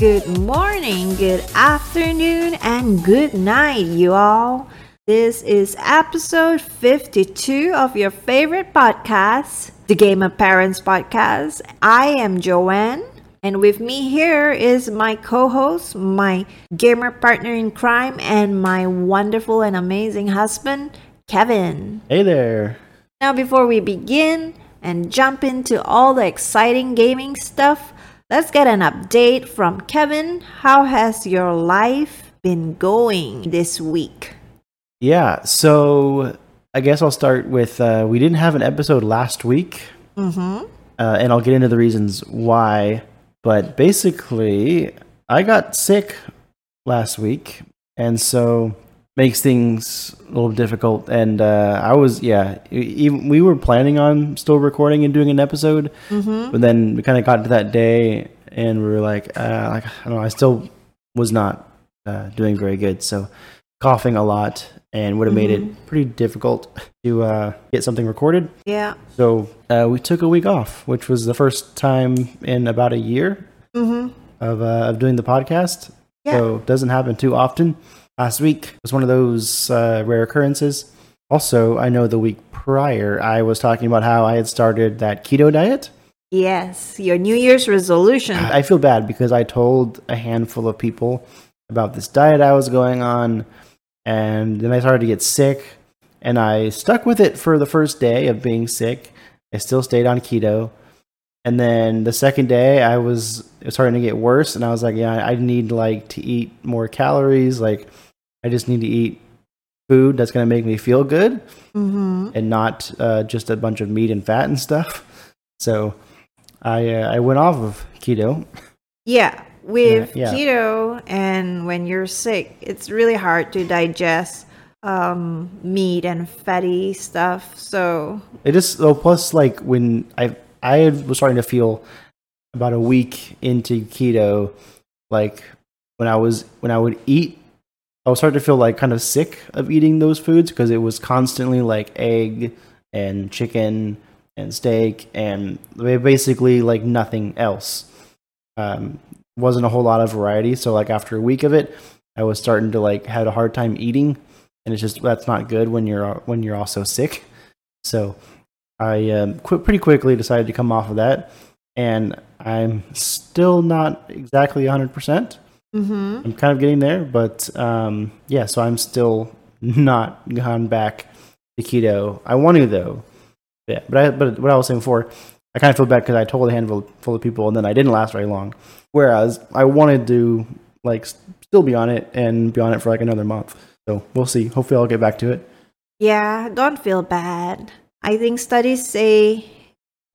Good morning, good afternoon, and good night, you all. This is episode 52 of your favorite podcast, the Gamer Parents podcast. I am Joanne, and with me here is my co host, my gamer partner in crime, and my wonderful and amazing husband, Kevin. Hey there. Now, before we begin and jump into all the exciting gaming stuff, let's get an update from Kevin. How has your life been going this week? Yeah, so I guess I'll start with uh, we didn't have an episode last week, Mm-hmm. uh, and I'll get into the reasons why. But basically, I got sick last week, and so makes things a little difficult. And uh, I was, yeah, even we were planning on still recording and doing an episode, Mm-hmm. but then we kind of got to that day, and we were like, uh, like I don't know, I still was not uh, doing very good, so coughing a lot, and would have made it pretty difficult to uh, get something recorded. Yeah. So uh, we took a week off, which was the first time in about a year Mm-hmm. of uh, of doing the podcast. Yeah. So it doesn't happen too often. Last week was one of those uh, rare occurrences. Also, I know the week prior I was talking about how I had started that keto diet. Yes, your New Year's resolution. I feel bad because I told a handful of people about this diet I was going on, and then I started to get sick, and I stuck with it for the first day of being sick. I still stayed on keto, and then the second day I was was starting to get worse, and I was like, yeah, I need like to eat more calories. Like, I just need to eat food that's gonna make me feel good Mm-hmm. and not uh, just a bunch of meat and fat and stuff. So I uh, I went off of keto. Yeah, with Yeah, yeah. keto and when you're sick, it's really hard to digest um, meat and fatty stuff. So, It just oh, plus like when I I was starting to feel about a week into keto, like when I was when I would eat, I was starting to feel like kind of sick of eating those foods because it was constantly like egg and chicken and steak and basically like nothing else. Um, wasn't a whole lot of variety. So like after a week of it, I was starting to like had a hard time eating, and it's just that's not good when you're when you're also sick. So I um, pretty quickly decided to come off of that, and I'm still not exactly 100. percent mm-hmm. I'm kind of getting there, but um, yeah. So I'm still not gone back to keto. I want to though. Yeah, but I, but what I was saying before, I kind of feel bad because I told a handful full of people, and then I didn't last very long. Whereas I wanted to like still be on it and be on it for like another month. So we'll see. Hopefully, I'll get back to it. yeah, don't feel bad. I think studies say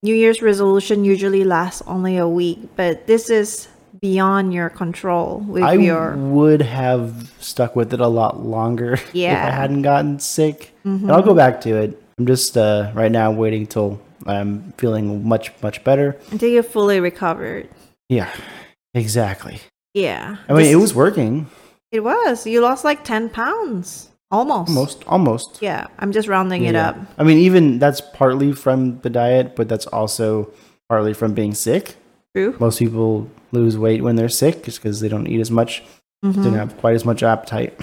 New Year's resolution usually lasts only a week, but this is beyond your control with I your. would have stuck with it a lot longer yeah. if I hadn't gotten sick. Mhm. And I'll go back to it. I'm just uh, right now waiting till I'm feeling much much better. Until you're fully recovered. Yeah, exactly. Yeah. I mean, This- it was working It was. You lost like 10 pounds. Almost. almost, almost. Yeah, I'm just rounding it up. I mean, even that's partly from the diet, but that's also partly from being sick. True. Most people lose weight when they're sick just because they don't eat as much, Mhm. don't have quite as much appetite.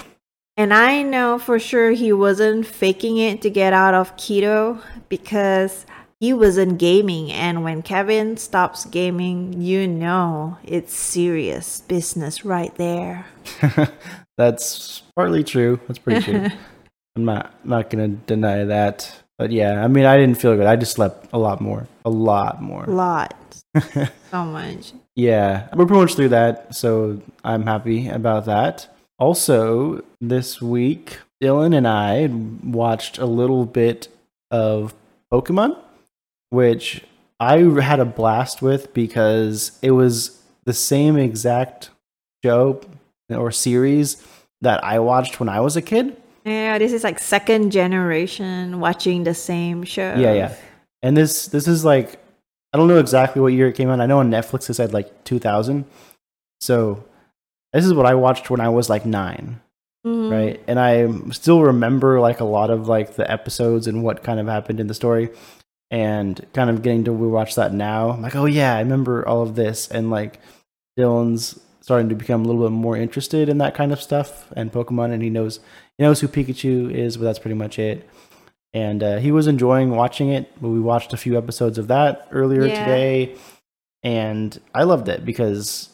And I know for sure he wasn't faking it to get out of keto because he wasn't gaming. And when Kevin stops gaming, you know it's serious business right there. That's partly true. That's pretty true. I'm not not gonna deny that. But yeah, I mean, I didn't feel good. I just slept a lot more, a lot more. A lot. so much. Yeah, we're pretty much through that, so I'm happy about that. Also, this week, Dylan and I watched a little bit of Pokemon, which I had a blast with because it was the same exact show or series that I watched when I was a kid. Yeah, this is like second generation watching the same show. Yeah, yeah. And this this is like I don't know exactly what year it came out. I know on Netflix it said like 2000. So this is what I watched when I was like 9, Mhm. right? And I still remember like a lot of like the episodes and what kind of happened in the story and kind of getting to rewatch that now. I'm like, "Oh yeah, I remember all of this." And like Dylan's starting to become a little bit more interested in that kind of stuff and Pokemon and he knows he knows who Pikachu is, but that's pretty much it and uh, he was enjoying watching it. We watched a few episodes of that earlier Yeah. today, and I loved it because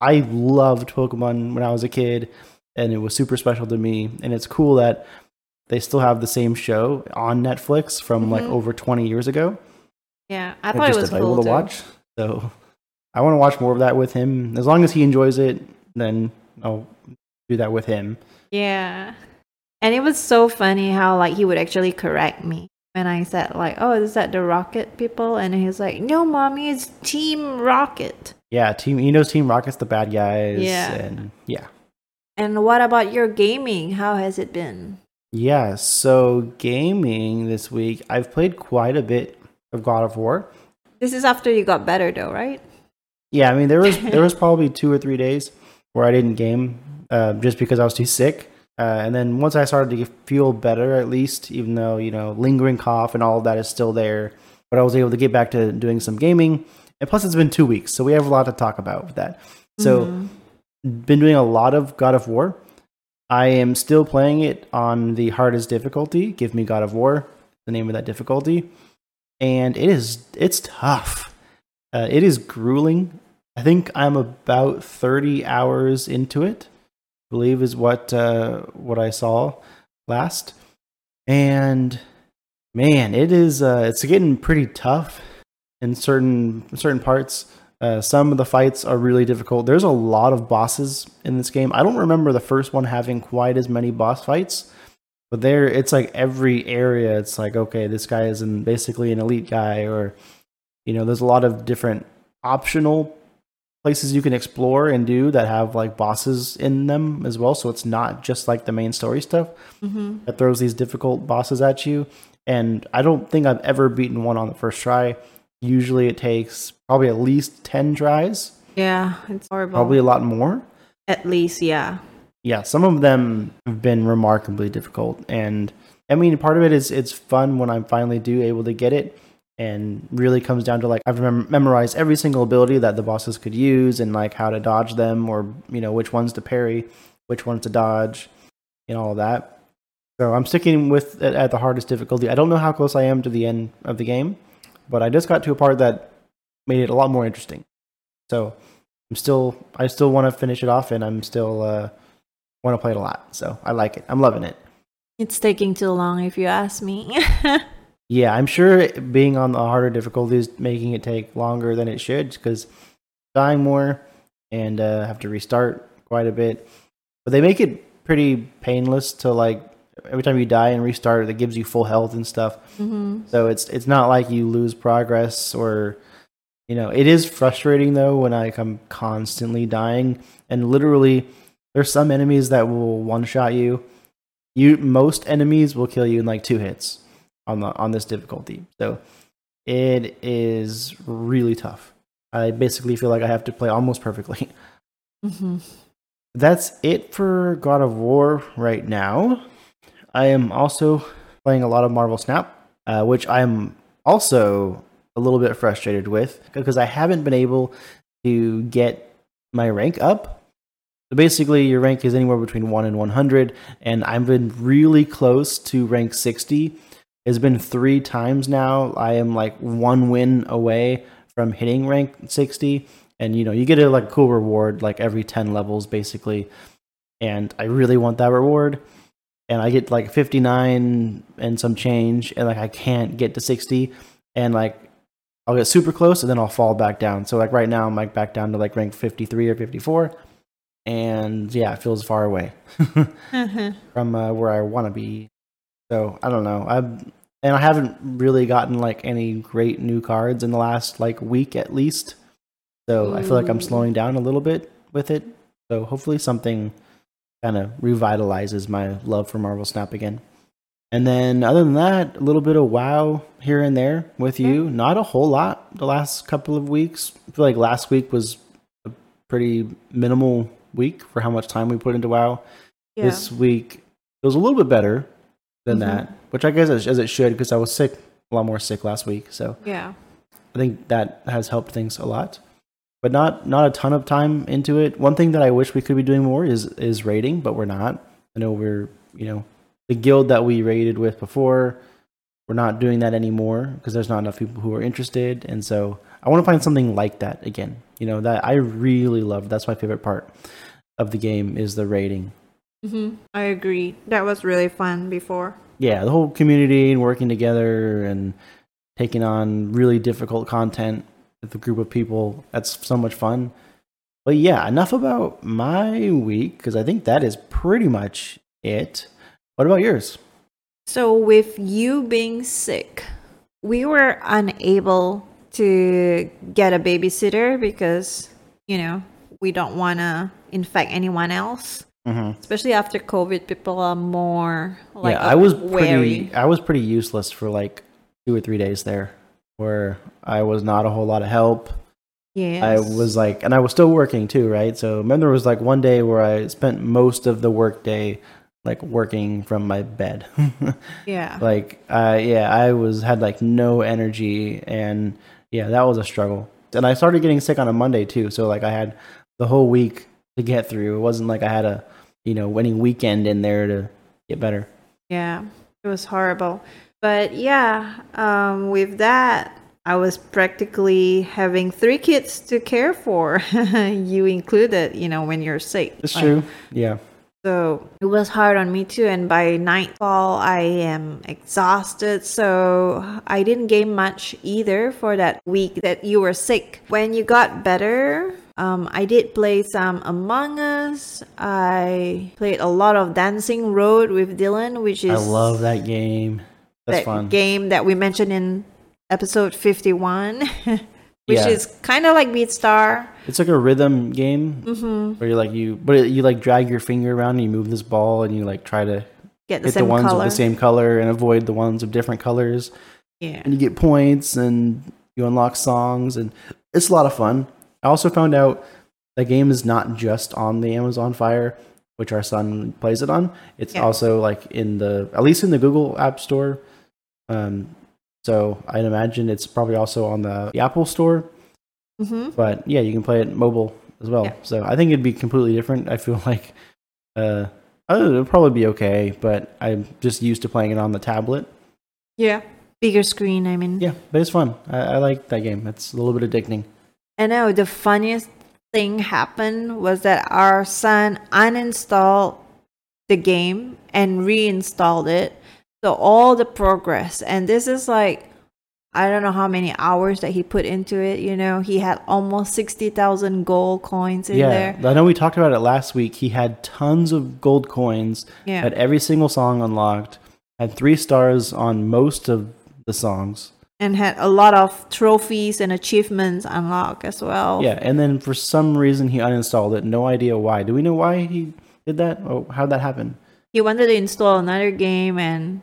I loved Pokemon when I was a kid, and it was super special to me. And it's cool that they still have the same show on Netflix from like Mhm. over twenty years ago. Yeah, I thought it just was available cool to watch. So I want to watch more of that with him. As long as he enjoys it, then I'll do that with him. Yeah. And it was so funny how like he would actually correct me when I said like, "Oh, is that the Rocket people?" And he's like, "No, mommy, it's Team Rocket." Yeah, team. He knows Team Rocket's the bad guys. Yeah. and yeah. And what about your gaming? How has it been? Yeah, so gaming this week, I've played quite a bit of God of War. This is after you got better though, right? Yeah, I mean there was there was probably two or three days where I didn't game uh, just because I was too sick. Uh, and then once I started to feel better, at least, even though you know lingering cough and all of that is still there, but I was able to get back to doing some gaming. And plus, it's been two weeks, so we have a lot to talk about with that. So, Mhm. been doing a lot of God of War. I am still playing it on the hardest difficulty. Give me God of War, the name of that difficulty, and it is it's tough. Uh, it is grueling. I think I'm about 30 hours into it. Believe is what uh, what I saw last, and man, it is uh, it's getting pretty tough in certain certain parts. Uh, some of the fights are really difficult. There's a lot of bosses in this game. I don't remember the first one having quite as many boss fights, but there it's like every area. It's like okay, this guy is an, basically an elite guy, or you know, there's a lot of different optional places you can explore and do that have like bosses in them as well. So it's not just like the main story stuff Mhm. that throws these difficult bosses at you. And I don't think I've ever beaten one on the first try. Usually it takes probably at least 10 tries, Yeah, it's horrible. probably a lot more. at least, yeah. Yeah, some of them have been remarkably difficult. And I mean, part of it is it's fun when I'm finally do able to get it. And really comes down to like I've mem- memorized every single ability that the bosses could use and like how to dodge them or you know which ones to parry, which ones to dodge, and all that. So I'm sticking with it at the hardest difficulty. I don't know how close I am to the end of the game, but I just got to a part that made it a lot more interesting. So I'm still I still want to finish it off, and I'm still uh, want to play it a lot. So I like it. I'm loving it. It's taking too long if you ask me. Yeah, I'm sure being on the harder difficulty is making it take longer than it should because dying more and uh, have to restart quite a bit. But they make it pretty painless to like every time you die and restart, it gives you full health and stuff. hmm So it's it's not like you lose progress or you know, it is frustrating though when like I'm constantly dying and literally there's some enemies that will one shot you. You most enemies will kill you in like two hits on the on this difficulty. So it is really tough. I basically feel like I have to play almost perfectly. hmm That's it for God of War right now. I am also playing a lot of Marvel Snap, uh, which I'm also a little bit frustrated with because I haven't been able to get my rank up. So basically, your rank is anywhere between 1 and 100, and I've been really close to rank 60. It's been three times now. I am like one win away from hitting rank 60 and you know you get a like cool reward like every 10 levels basically. And i really want that reward. And i get like 59 and some change. And like i can't get to 60 and like i'll get super close and then i'll fall back down. So like right now i'm like back down to like rank 53 or 54 and yeah it feels far away. From uh, where i want to be so i don't know i've and i haven't really gotten like any great new cards in the last like week at least so I feel like I'm mm. slowing down a little bit with it. So hopefully something kind of revitalizes my love for Marvel Snap again. And then other than that, a little bit of WoW here and there with you. Not a whole lot the last couple of weeks. I feel like last week was a pretty minimal week for how much time we put into WoW. Yeah. This week it was a little bit better than Mhm. that, which I guess as as it should because I was sick, a lot more sick last week. So yeah. I think that has helped things a lot, but not not a ton of time into it. One thing that I wish we could be doing more is is raiding, but we're not. I know we're you know the guild that we raided with before. We're not doing that anymore because there's not enough people who are interested, and so I want to find something like that again. You know that I really love. That's my favorite part of the game is the raiding. Hmm I agree. That was really fun before. yeah, the whole community and working together and taking on really difficult content with a group of people. That's so much fun. But yeah, enough about my week because I think that is pretty much it. What about yours? So, with you being sick, we were unable to get a babysitter because, you know, we don't want to infect anyone else. Mm-hmm. Especially after COVID, people are more like yeah, I was wary. pretty. I was pretty useless for like two or three days there, where I was not a whole lot of help. Yeah. I was like, and I was still working too, right? So remember, there was like one day where I spent most of the work day like working from my bed. yeah. like, uh, yeah, I was had like no energy, and yeah, that was a struggle. And I started getting sick on a Monday too, so like I had the whole week to get through. It wasn't like I had a you know winning weekend in there to get better. Yeah, it was horrible. But yeah, um, with that, I was practically having three kids to care for. you included, you know, when you're sick. It's Like, true. Yeah. So it was hard on me too. And by nightfall, I am exhausted. So I didn't gain much either for that week that you were sick. When you got better, um, I did play some Among Us. I played a lot of Dancing Road with Dylan, which is I love that game. That's that fun. game that we mentioned in episode 51, which Yeah. is kind of like BeatStar. It's like a rhythm game Mm-hmm. where you like you, but you like drag your finger around and you move this ball and you like try to Get the hit the ones color. with the same color and avoid the ones of different colors. Yeah. and you get points and you unlock songs and it's a lot of fun. I also found out the game is not just on the Amazon Fire, which our son plays it on. It's Yeah. also like in the at least in the Google App Store. Um, so I'd imagine it's probably also on the, the Apple Store. Mm-hmm. But yeah, you can play it mobile as well. Yeah. So I think it'd be completely different. I feel like uh, it'll probably be okay, but I'm just used to playing it on the tablet. Yeah. Bigger screen, I mean. Yeah, but it's fun. I, I like that game. It's a little bit addicting. I now the funniest thing happened was that our son uninstalled the game and reinstalled it. So all the progress, and this is like, I don't know how many hours that he put into it. You know, he had almost 60,000 gold coins in yeah, there. I know we talked about it last week. He had tons of gold coins, Yeah. had every single song unlocked, had three stars on most of the songs. And had a lot of trophies and achievements unlocked as well. Yeah, and then for some reason he uninstalled it. No idea why. Do we know why he did that? Oh, how'd that happen? He wanted to install another game and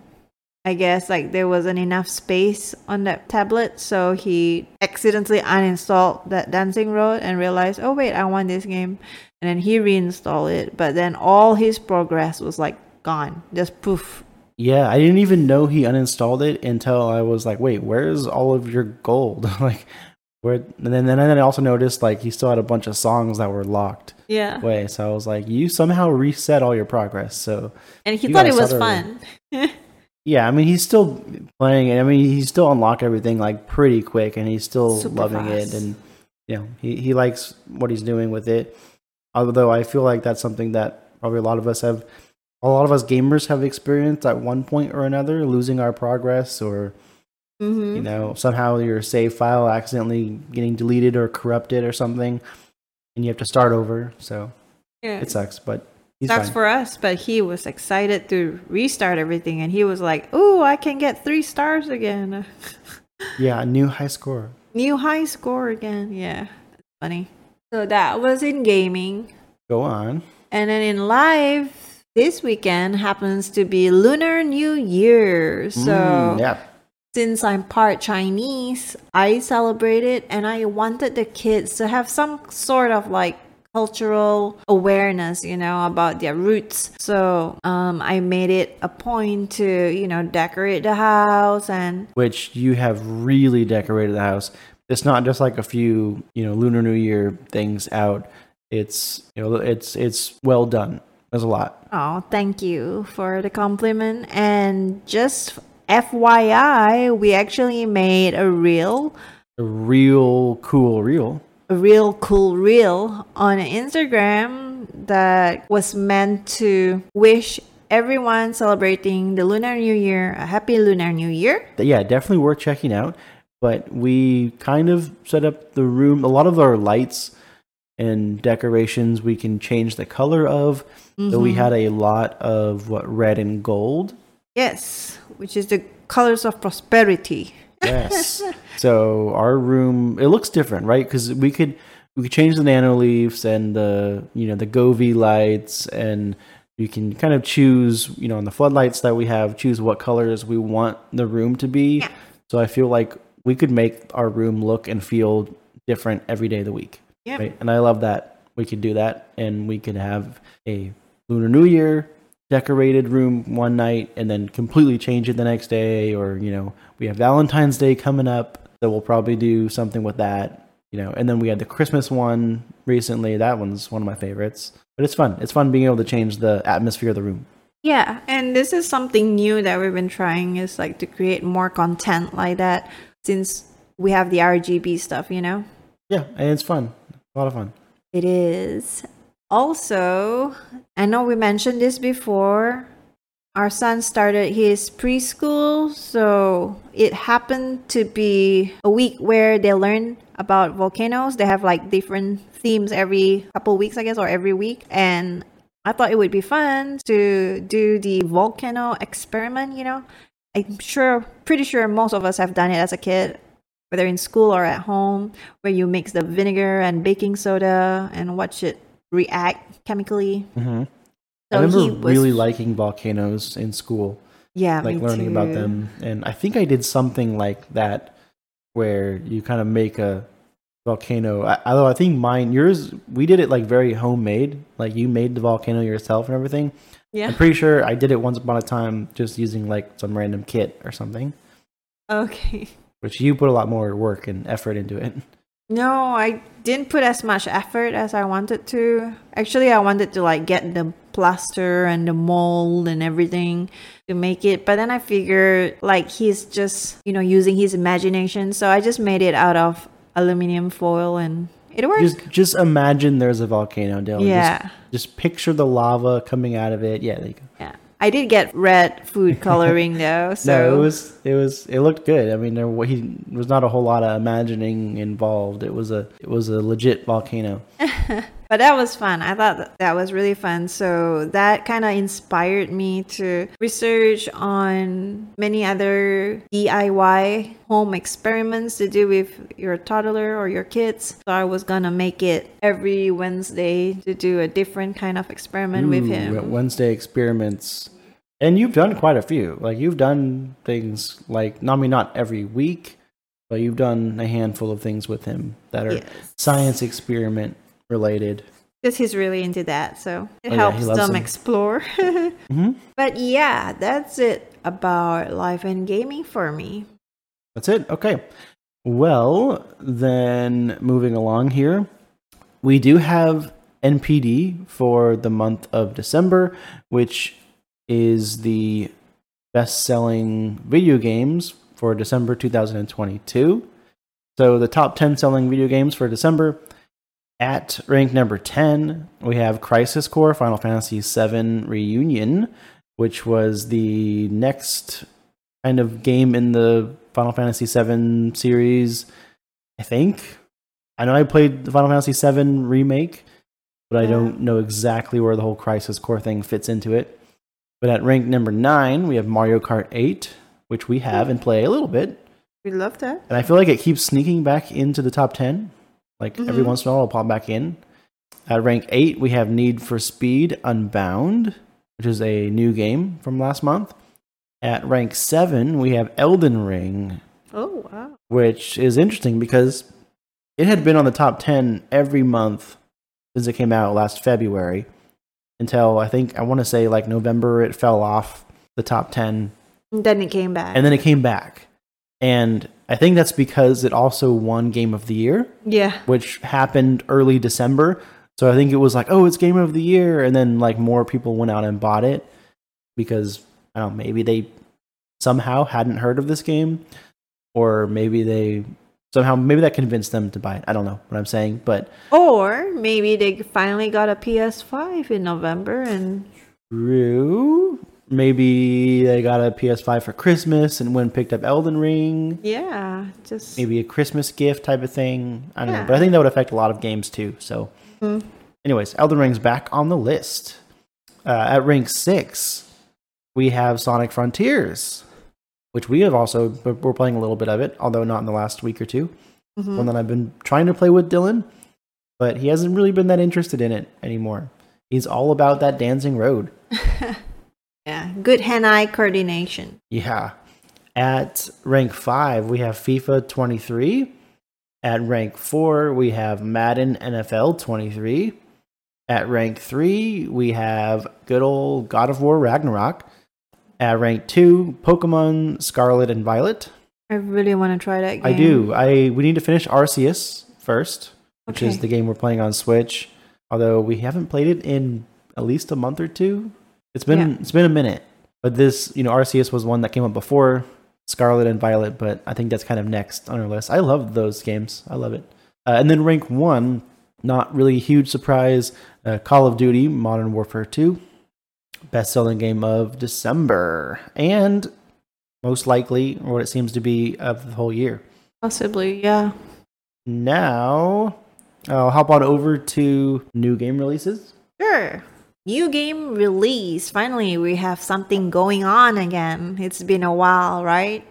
I guess like there wasn't enough space on that tablet, so he accidentally uninstalled that Dancing Road and realized, oh wait, I want this game, and then he reinstalled it. But then all his progress was like gone, just poof. Yeah, I didn't even know he uninstalled it until I was like, wait, where's all of your gold? like, where? And then, then I also noticed like he still had a bunch of songs that were locked Yeah, Way. So I was like, you somehow reset all your progress. So and he thought it was fun. yeah, I mean, he's still playing it. I mean, he still unlocked everything like pretty quick, and he's still Super loving fast. it, and you know, he he likes what he's doing with it. Although I feel like that's something that probably a lot of us have, a lot of us gamers have experienced at one point or another, losing our progress, or hmm you know, somehow your save file accidentally getting deleted or corrupted or something, and you have to start over. So yeah, it sucks, but he's sucks fine. for us, but he was excited to restart everything, and he was like, "Oh, I can get three stars again, yeah, a new high score. new high score again." Yeah, that's funny. So that was in gaming. Go on. And then in live, this weekend happens to be Lunar New Year. So Mm, yeah. since I'm part Chinese, I celebrate it and I wanted the kids to have some sort of like cultural awareness, you know, about their roots. So um, I made it a point to, you know, decorate the house and Which you have really decorated the house. It's not just like a few, you know, Lunar New Year things out. It's you know, it's it's well done. There's a lot. Oh, thank you for the compliment. And just FYI, we actually made a reel, A real cool reel. a real cool reel on Instagram that was meant to wish everyone celebrating the Lunar New Year a happy Lunar New Year. Yeah, definitely worth checking out. But we kind of set up the room. A lot of our lights and decorations we can change the color of. So we mm-hmm. had a lot of what red and gold. Yes, which is the colors of prosperity. Yes. so our room it looks different, right? Because we could we could change the nano leaves and the you know the Govee lights, and you can kind of choose you know on the floodlights that we have choose what colors we want the room to be. Yeah. So I feel like we could make our room look and feel different every day of the week. Yep. Right? And I love that we could do that, and we could have a Lunar New Year decorated room one night and then completely change it the next day or you know we have valentine's day coming up so we'll probably do something with that you know. And then we had the christmas one recently. That one's one of my favorites. But it's fun. It's fun being able to change the atmosphere of the room. Yeah, and this is something new that we've been trying is like to create more content like that since we have the RGB stuff, you know? yeah and it's fun. A lot of fun. It is. Also, I know we mentioned this before. Our son started his preschool, so it happened to be a week where they learn about volcanoes. They have like different themes every couple weeks, I guess, or every week. And I thought it would be fun to do the volcano experiment, you know? I'm sure, pretty sure most of us have done it as a kid, whether in school or at home, where you mix the vinegar and baking soda and watch it react chemically. hmm So i remember was- really liking volcanoes in school Yeah, like learning about them. And i think i did something like that where you kind of make a volcano. I, although i think mine yours we did it like very homemade. Like you made the volcano yourself and everything. Yeah. i'm pretty sure i did it once upon a time just using like some random kit or something. Okay. which you put a lot more work and effort into it No, I didn't put as much effort as I wanted to. Actually, I wanted to like get the plaster and the mold and everything to make it, but then I figured like he's just, you know, using his imagination, so I just made it out of aluminum foil and it worked. just just imagine there's a volcano Dylan. yeah. just, just picture the lava coming out of it yeah there you go Yeah. I did get red food coloring though, so no, it was it was it looked good. I mean, there he was not a whole lot of imagining involved. It was a it was a legit volcano. But that was fun. I thought that, that was really fun. So that kind of inspired me to research on many other DIY home experiments to do with your toddler or your kids. So I was gonna make it every Wednesday to do a different kind of experiment with him. Wednesday experiments, and you've done quite a few. Like you've done things like I mean not every week, but you've done a handful of things with him that are Yes. science experiment related. Because he's really into that, so it Oh, helps loves them them. explore. hmm But yeah, that's it about life and gaming for me. That's it. Okay. Well, then moving along here, we do have NPD for the month of December, which is the best selling video games for December 2022. So the top 10 selling video games for December. At rank number 10, we have Crisis Core Final Fantasy VII Reunion, which was the next kind of game in the Final Fantasy VII series. I think. I know I played the Final Fantasy VII remake, but I don't know exactly where the whole Crisis Core thing fits into it. But at rank number nine, we have Mario Kart 8, which we have and play a little bit. We love that. And I feel like it keeps sneaking back into the top 10. Like every Mhm. once in a while, it'll pop back in. At rank 8, we have Need for Speed Unbound, which is a new game from last month. At rank 7, we have Elden Ring, Oh wow. which is interesting because it had been on the top 10 every month since it came out last February until I think I want to say like November it fell off the top 10 And then it came back. and then it came back. And I think that's because it also won game of the year, yeah. which happened early December. So I think it was like, oh, it's game of the year and then like more people went out and bought it because I don't know, maybe they somehow hadn't heard of this game or maybe they somehow maybe that convinced them to buy it. I don't know what I'm saying, but Or maybe they finally got a PS5 in November and true. Maybe they got a PS5 for Christmas and went and picked up Elden Ring. yeah, just Maybe a Christmas gift type of thing. I don't know, but I think that would affect a lot of games too. So, Mhm. anyways, Elden Ring's back on the list. Uh, at rank six, we have Sonic Frontiers, which we have also but we're playing a little bit of it, although not in the last week or two. Mhm. One that I've been trying to play with Dylan, but he hasn't really been that interested in it anymore. He's all about that dancing road. yeah, good hand-eye coordination. Yeah. At rank five, we have FIFA 23. At rank four, we have Madden NFL 23. At rank three, we have good old God of War Ragnarok. At rank two, Pokemon Scarlet and Violet. I really want to try that game. I do. I we need to finish Arceus first, which is the game we're playing on Switch. Although we haven't played it in at least a month or two. It's been Yeah. it's been a minute. But this, you know, Arceus was one that came up before Scarlet and Violet, but I think that's kind of next on our list. I love those games. I love it. Uh, and then rank one, not really a huge surprise. Uh, Call of Duty Modern Warfare 2, best selling game of December, and most likely, or what it seems to be, of the whole year. Possibly, yeah. Now, I'll hop on over to new game releases. Sure. New game release. Finally, we have something going on again. It's been a while, right?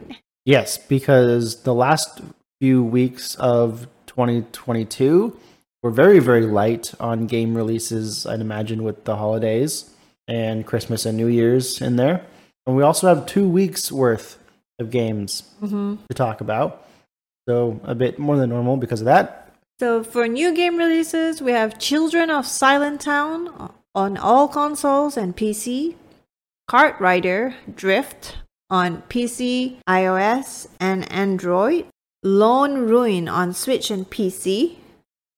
Yes, because the last few weeks of 2022 were very, very light on game releases, I'd imagine, with the holidays and Christmas and New Year's in there. And we also have two weeks worth of games Mm-hmm. to talk about. So a bit more than normal because of that. So for new game releases, we have Children of Silent Town on all consoles and PC, Kart Rider Drift on PC, iOS, and Android, Lone Ruin on Switch and PC,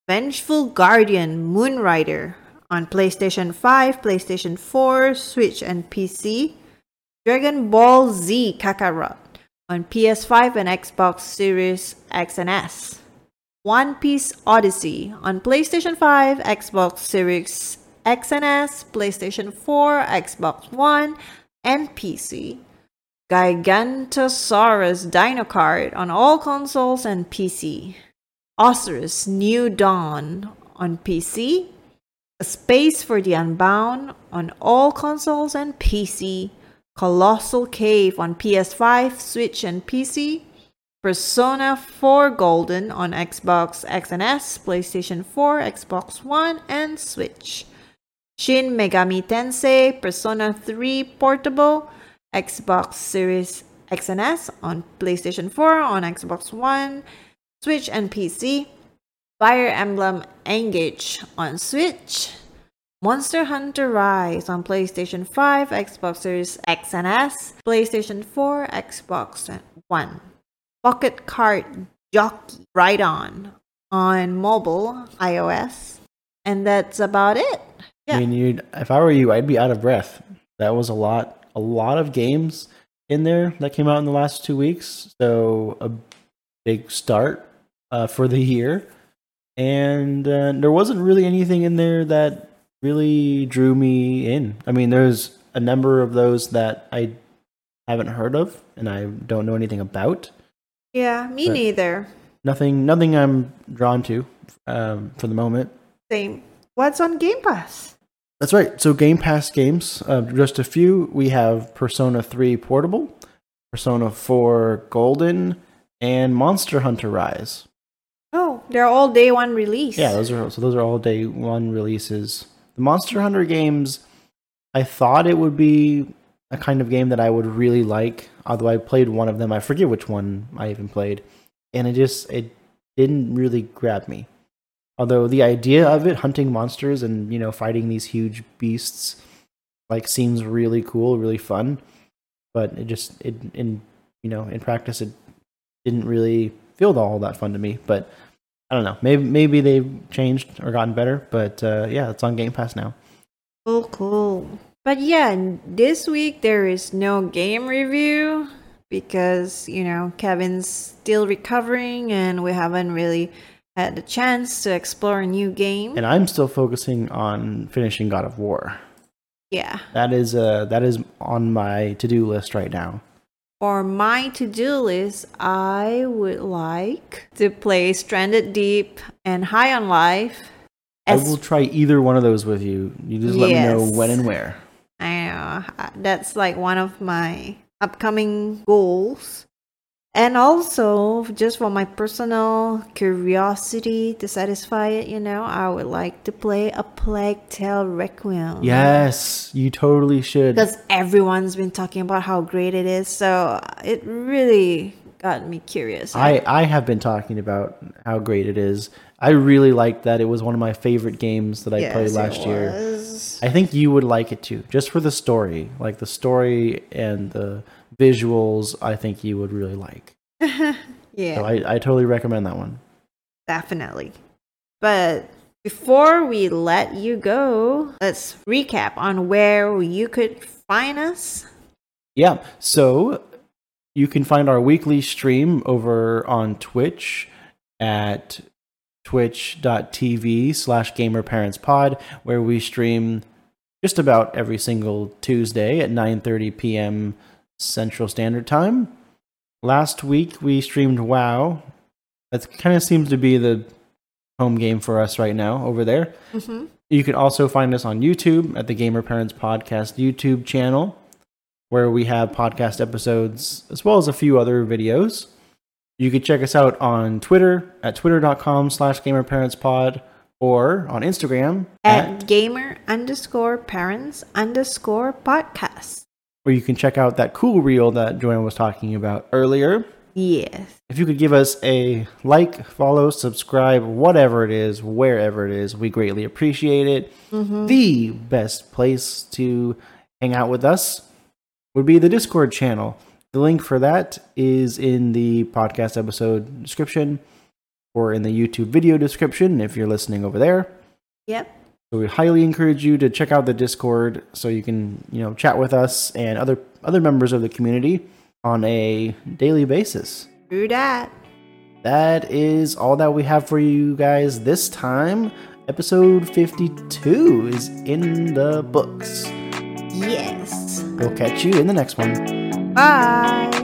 Vengeful Guardian Moonrider on PlayStation 5, PlayStation 4, Switch, and PC, Dragon Ball Z Kakarot on PS5 and Xbox Series X and S. One Piece Odyssey on PlayStation 5, Xbox Series X and S, PlayStation 4, Xbox One, and PC. Gigantosaurus Dino Kart on all consoles and PC. Osiris New Dawn on PC. A Space for the Unbound on all consoles and PC. Colossal Cave on PS5, Switch, and PC. Persona 4 Golden on Xbox X and S, PlayStation 4, Xbox One, and Switch. Shin Megami Tensei Persona 3 Portable, Xbox Series X and S on PlayStation 4, on Xbox One, Switch, and PC. Fire Emblem Engage on Switch. Monster Hunter Rise on PlayStation 5, Xbox Series X and S, PlayStation 4, Xbox One. Pocket Card Jockey Ride On on mobile, iOS. And that's about it. Yeah. I mean, you'd, if I were you, I'd be out of breath. That was a lot, a lot of games in there that came out in the last two weeks. So a big start uh, for the year, and uh, there wasn't really anything in there that really drew me in. I mean, there's a number of those that I haven't heard of and I don't know anything about. Yeah, me neither. Nothing, nothing I'm drawn to um, for the moment. Same. What's on Game Pass? That's right. So Game Pass games, uh, just a few. We have Persona 3 Portable, Persona 4 Golden, and Monster Hunter Rise. Oh, they're all day one release. Yeah, those are so those are all day one releases. The Monster Hunter games, I thought it would be a kind of game that I would really like. Although I played one of them, I forget which one I even played, and it just it didn't really grab me. Although the idea of it, hunting monsters and you know fighting these huge beasts, like seems really cool, really fun, but it just it in you know in practice it didn't really feel all that fun to me. But I don't know, maybe maybe they've changed or gotten better. But uh, yeah, it's on Game Pass now. Cool, cool. But yeah, this week there is no game review because, you know, Kevin's still recovering and we haven't really had the chance to explore a new game. And I'm still focusing on finishing God of War. yeah. That is uh that is on my to do list right now. For my to do list, I would like to play Stranded Deep and High on Life. I will try either one of those with you. You just let me know when and where. I know that's like one of my upcoming goals. And also, just for my personal curiosity to satisfy it, you know, I would like to play a Plague Tale Requiem. Yes, you totally should. Because everyone's been talking about how great it is, so it really got me curious. I, I have been talking about how great it is. I really liked that. It was one of my favorite games that I Yes, played last year. I think you would like it too, just for the story. Like the story and the visuals, I think you would really like. Yeah. So I, I totally recommend that one. Definitely. But before we let you go, let's recap on where you could find us. Yeah. So you can find our weekly stream over on Twitch at twitch.tv slash gamerparentspod, where we stream just about every single Tuesday at 9.30 p.m. Central Standard Time. Last week we streamed WoW. That kind of seems to be the home game for us right now over there. Mm-hmm. You can also find us on YouTube at the Gamer Parents Podcast YouTube channel, where we have podcast episodes as well as a few other videos. You can check us out on Twitter at twitter.com slash gamerparentspod or on Instagram At gamer underscore parents underscore podcast. Where you can check out that cool reel that Joanne was talking about earlier. Yes. If you could give us a like, follow, subscribe, whatever it is, wherever it is, we greatly appreciate it. Mm-hmm. The best place to hang out with us would be the Discord channel. The link for that is in the podcast episode description or in the YouTube video description if you're listening over there. Yep. So we highly encourage you to check out the Discord so you can, you know, chat with us and other other members of the community on a daily basis. Do that. That is all that we have for you guys this time. Episode 52 is in the books. Yes. We'll catch you in the next one. Bye.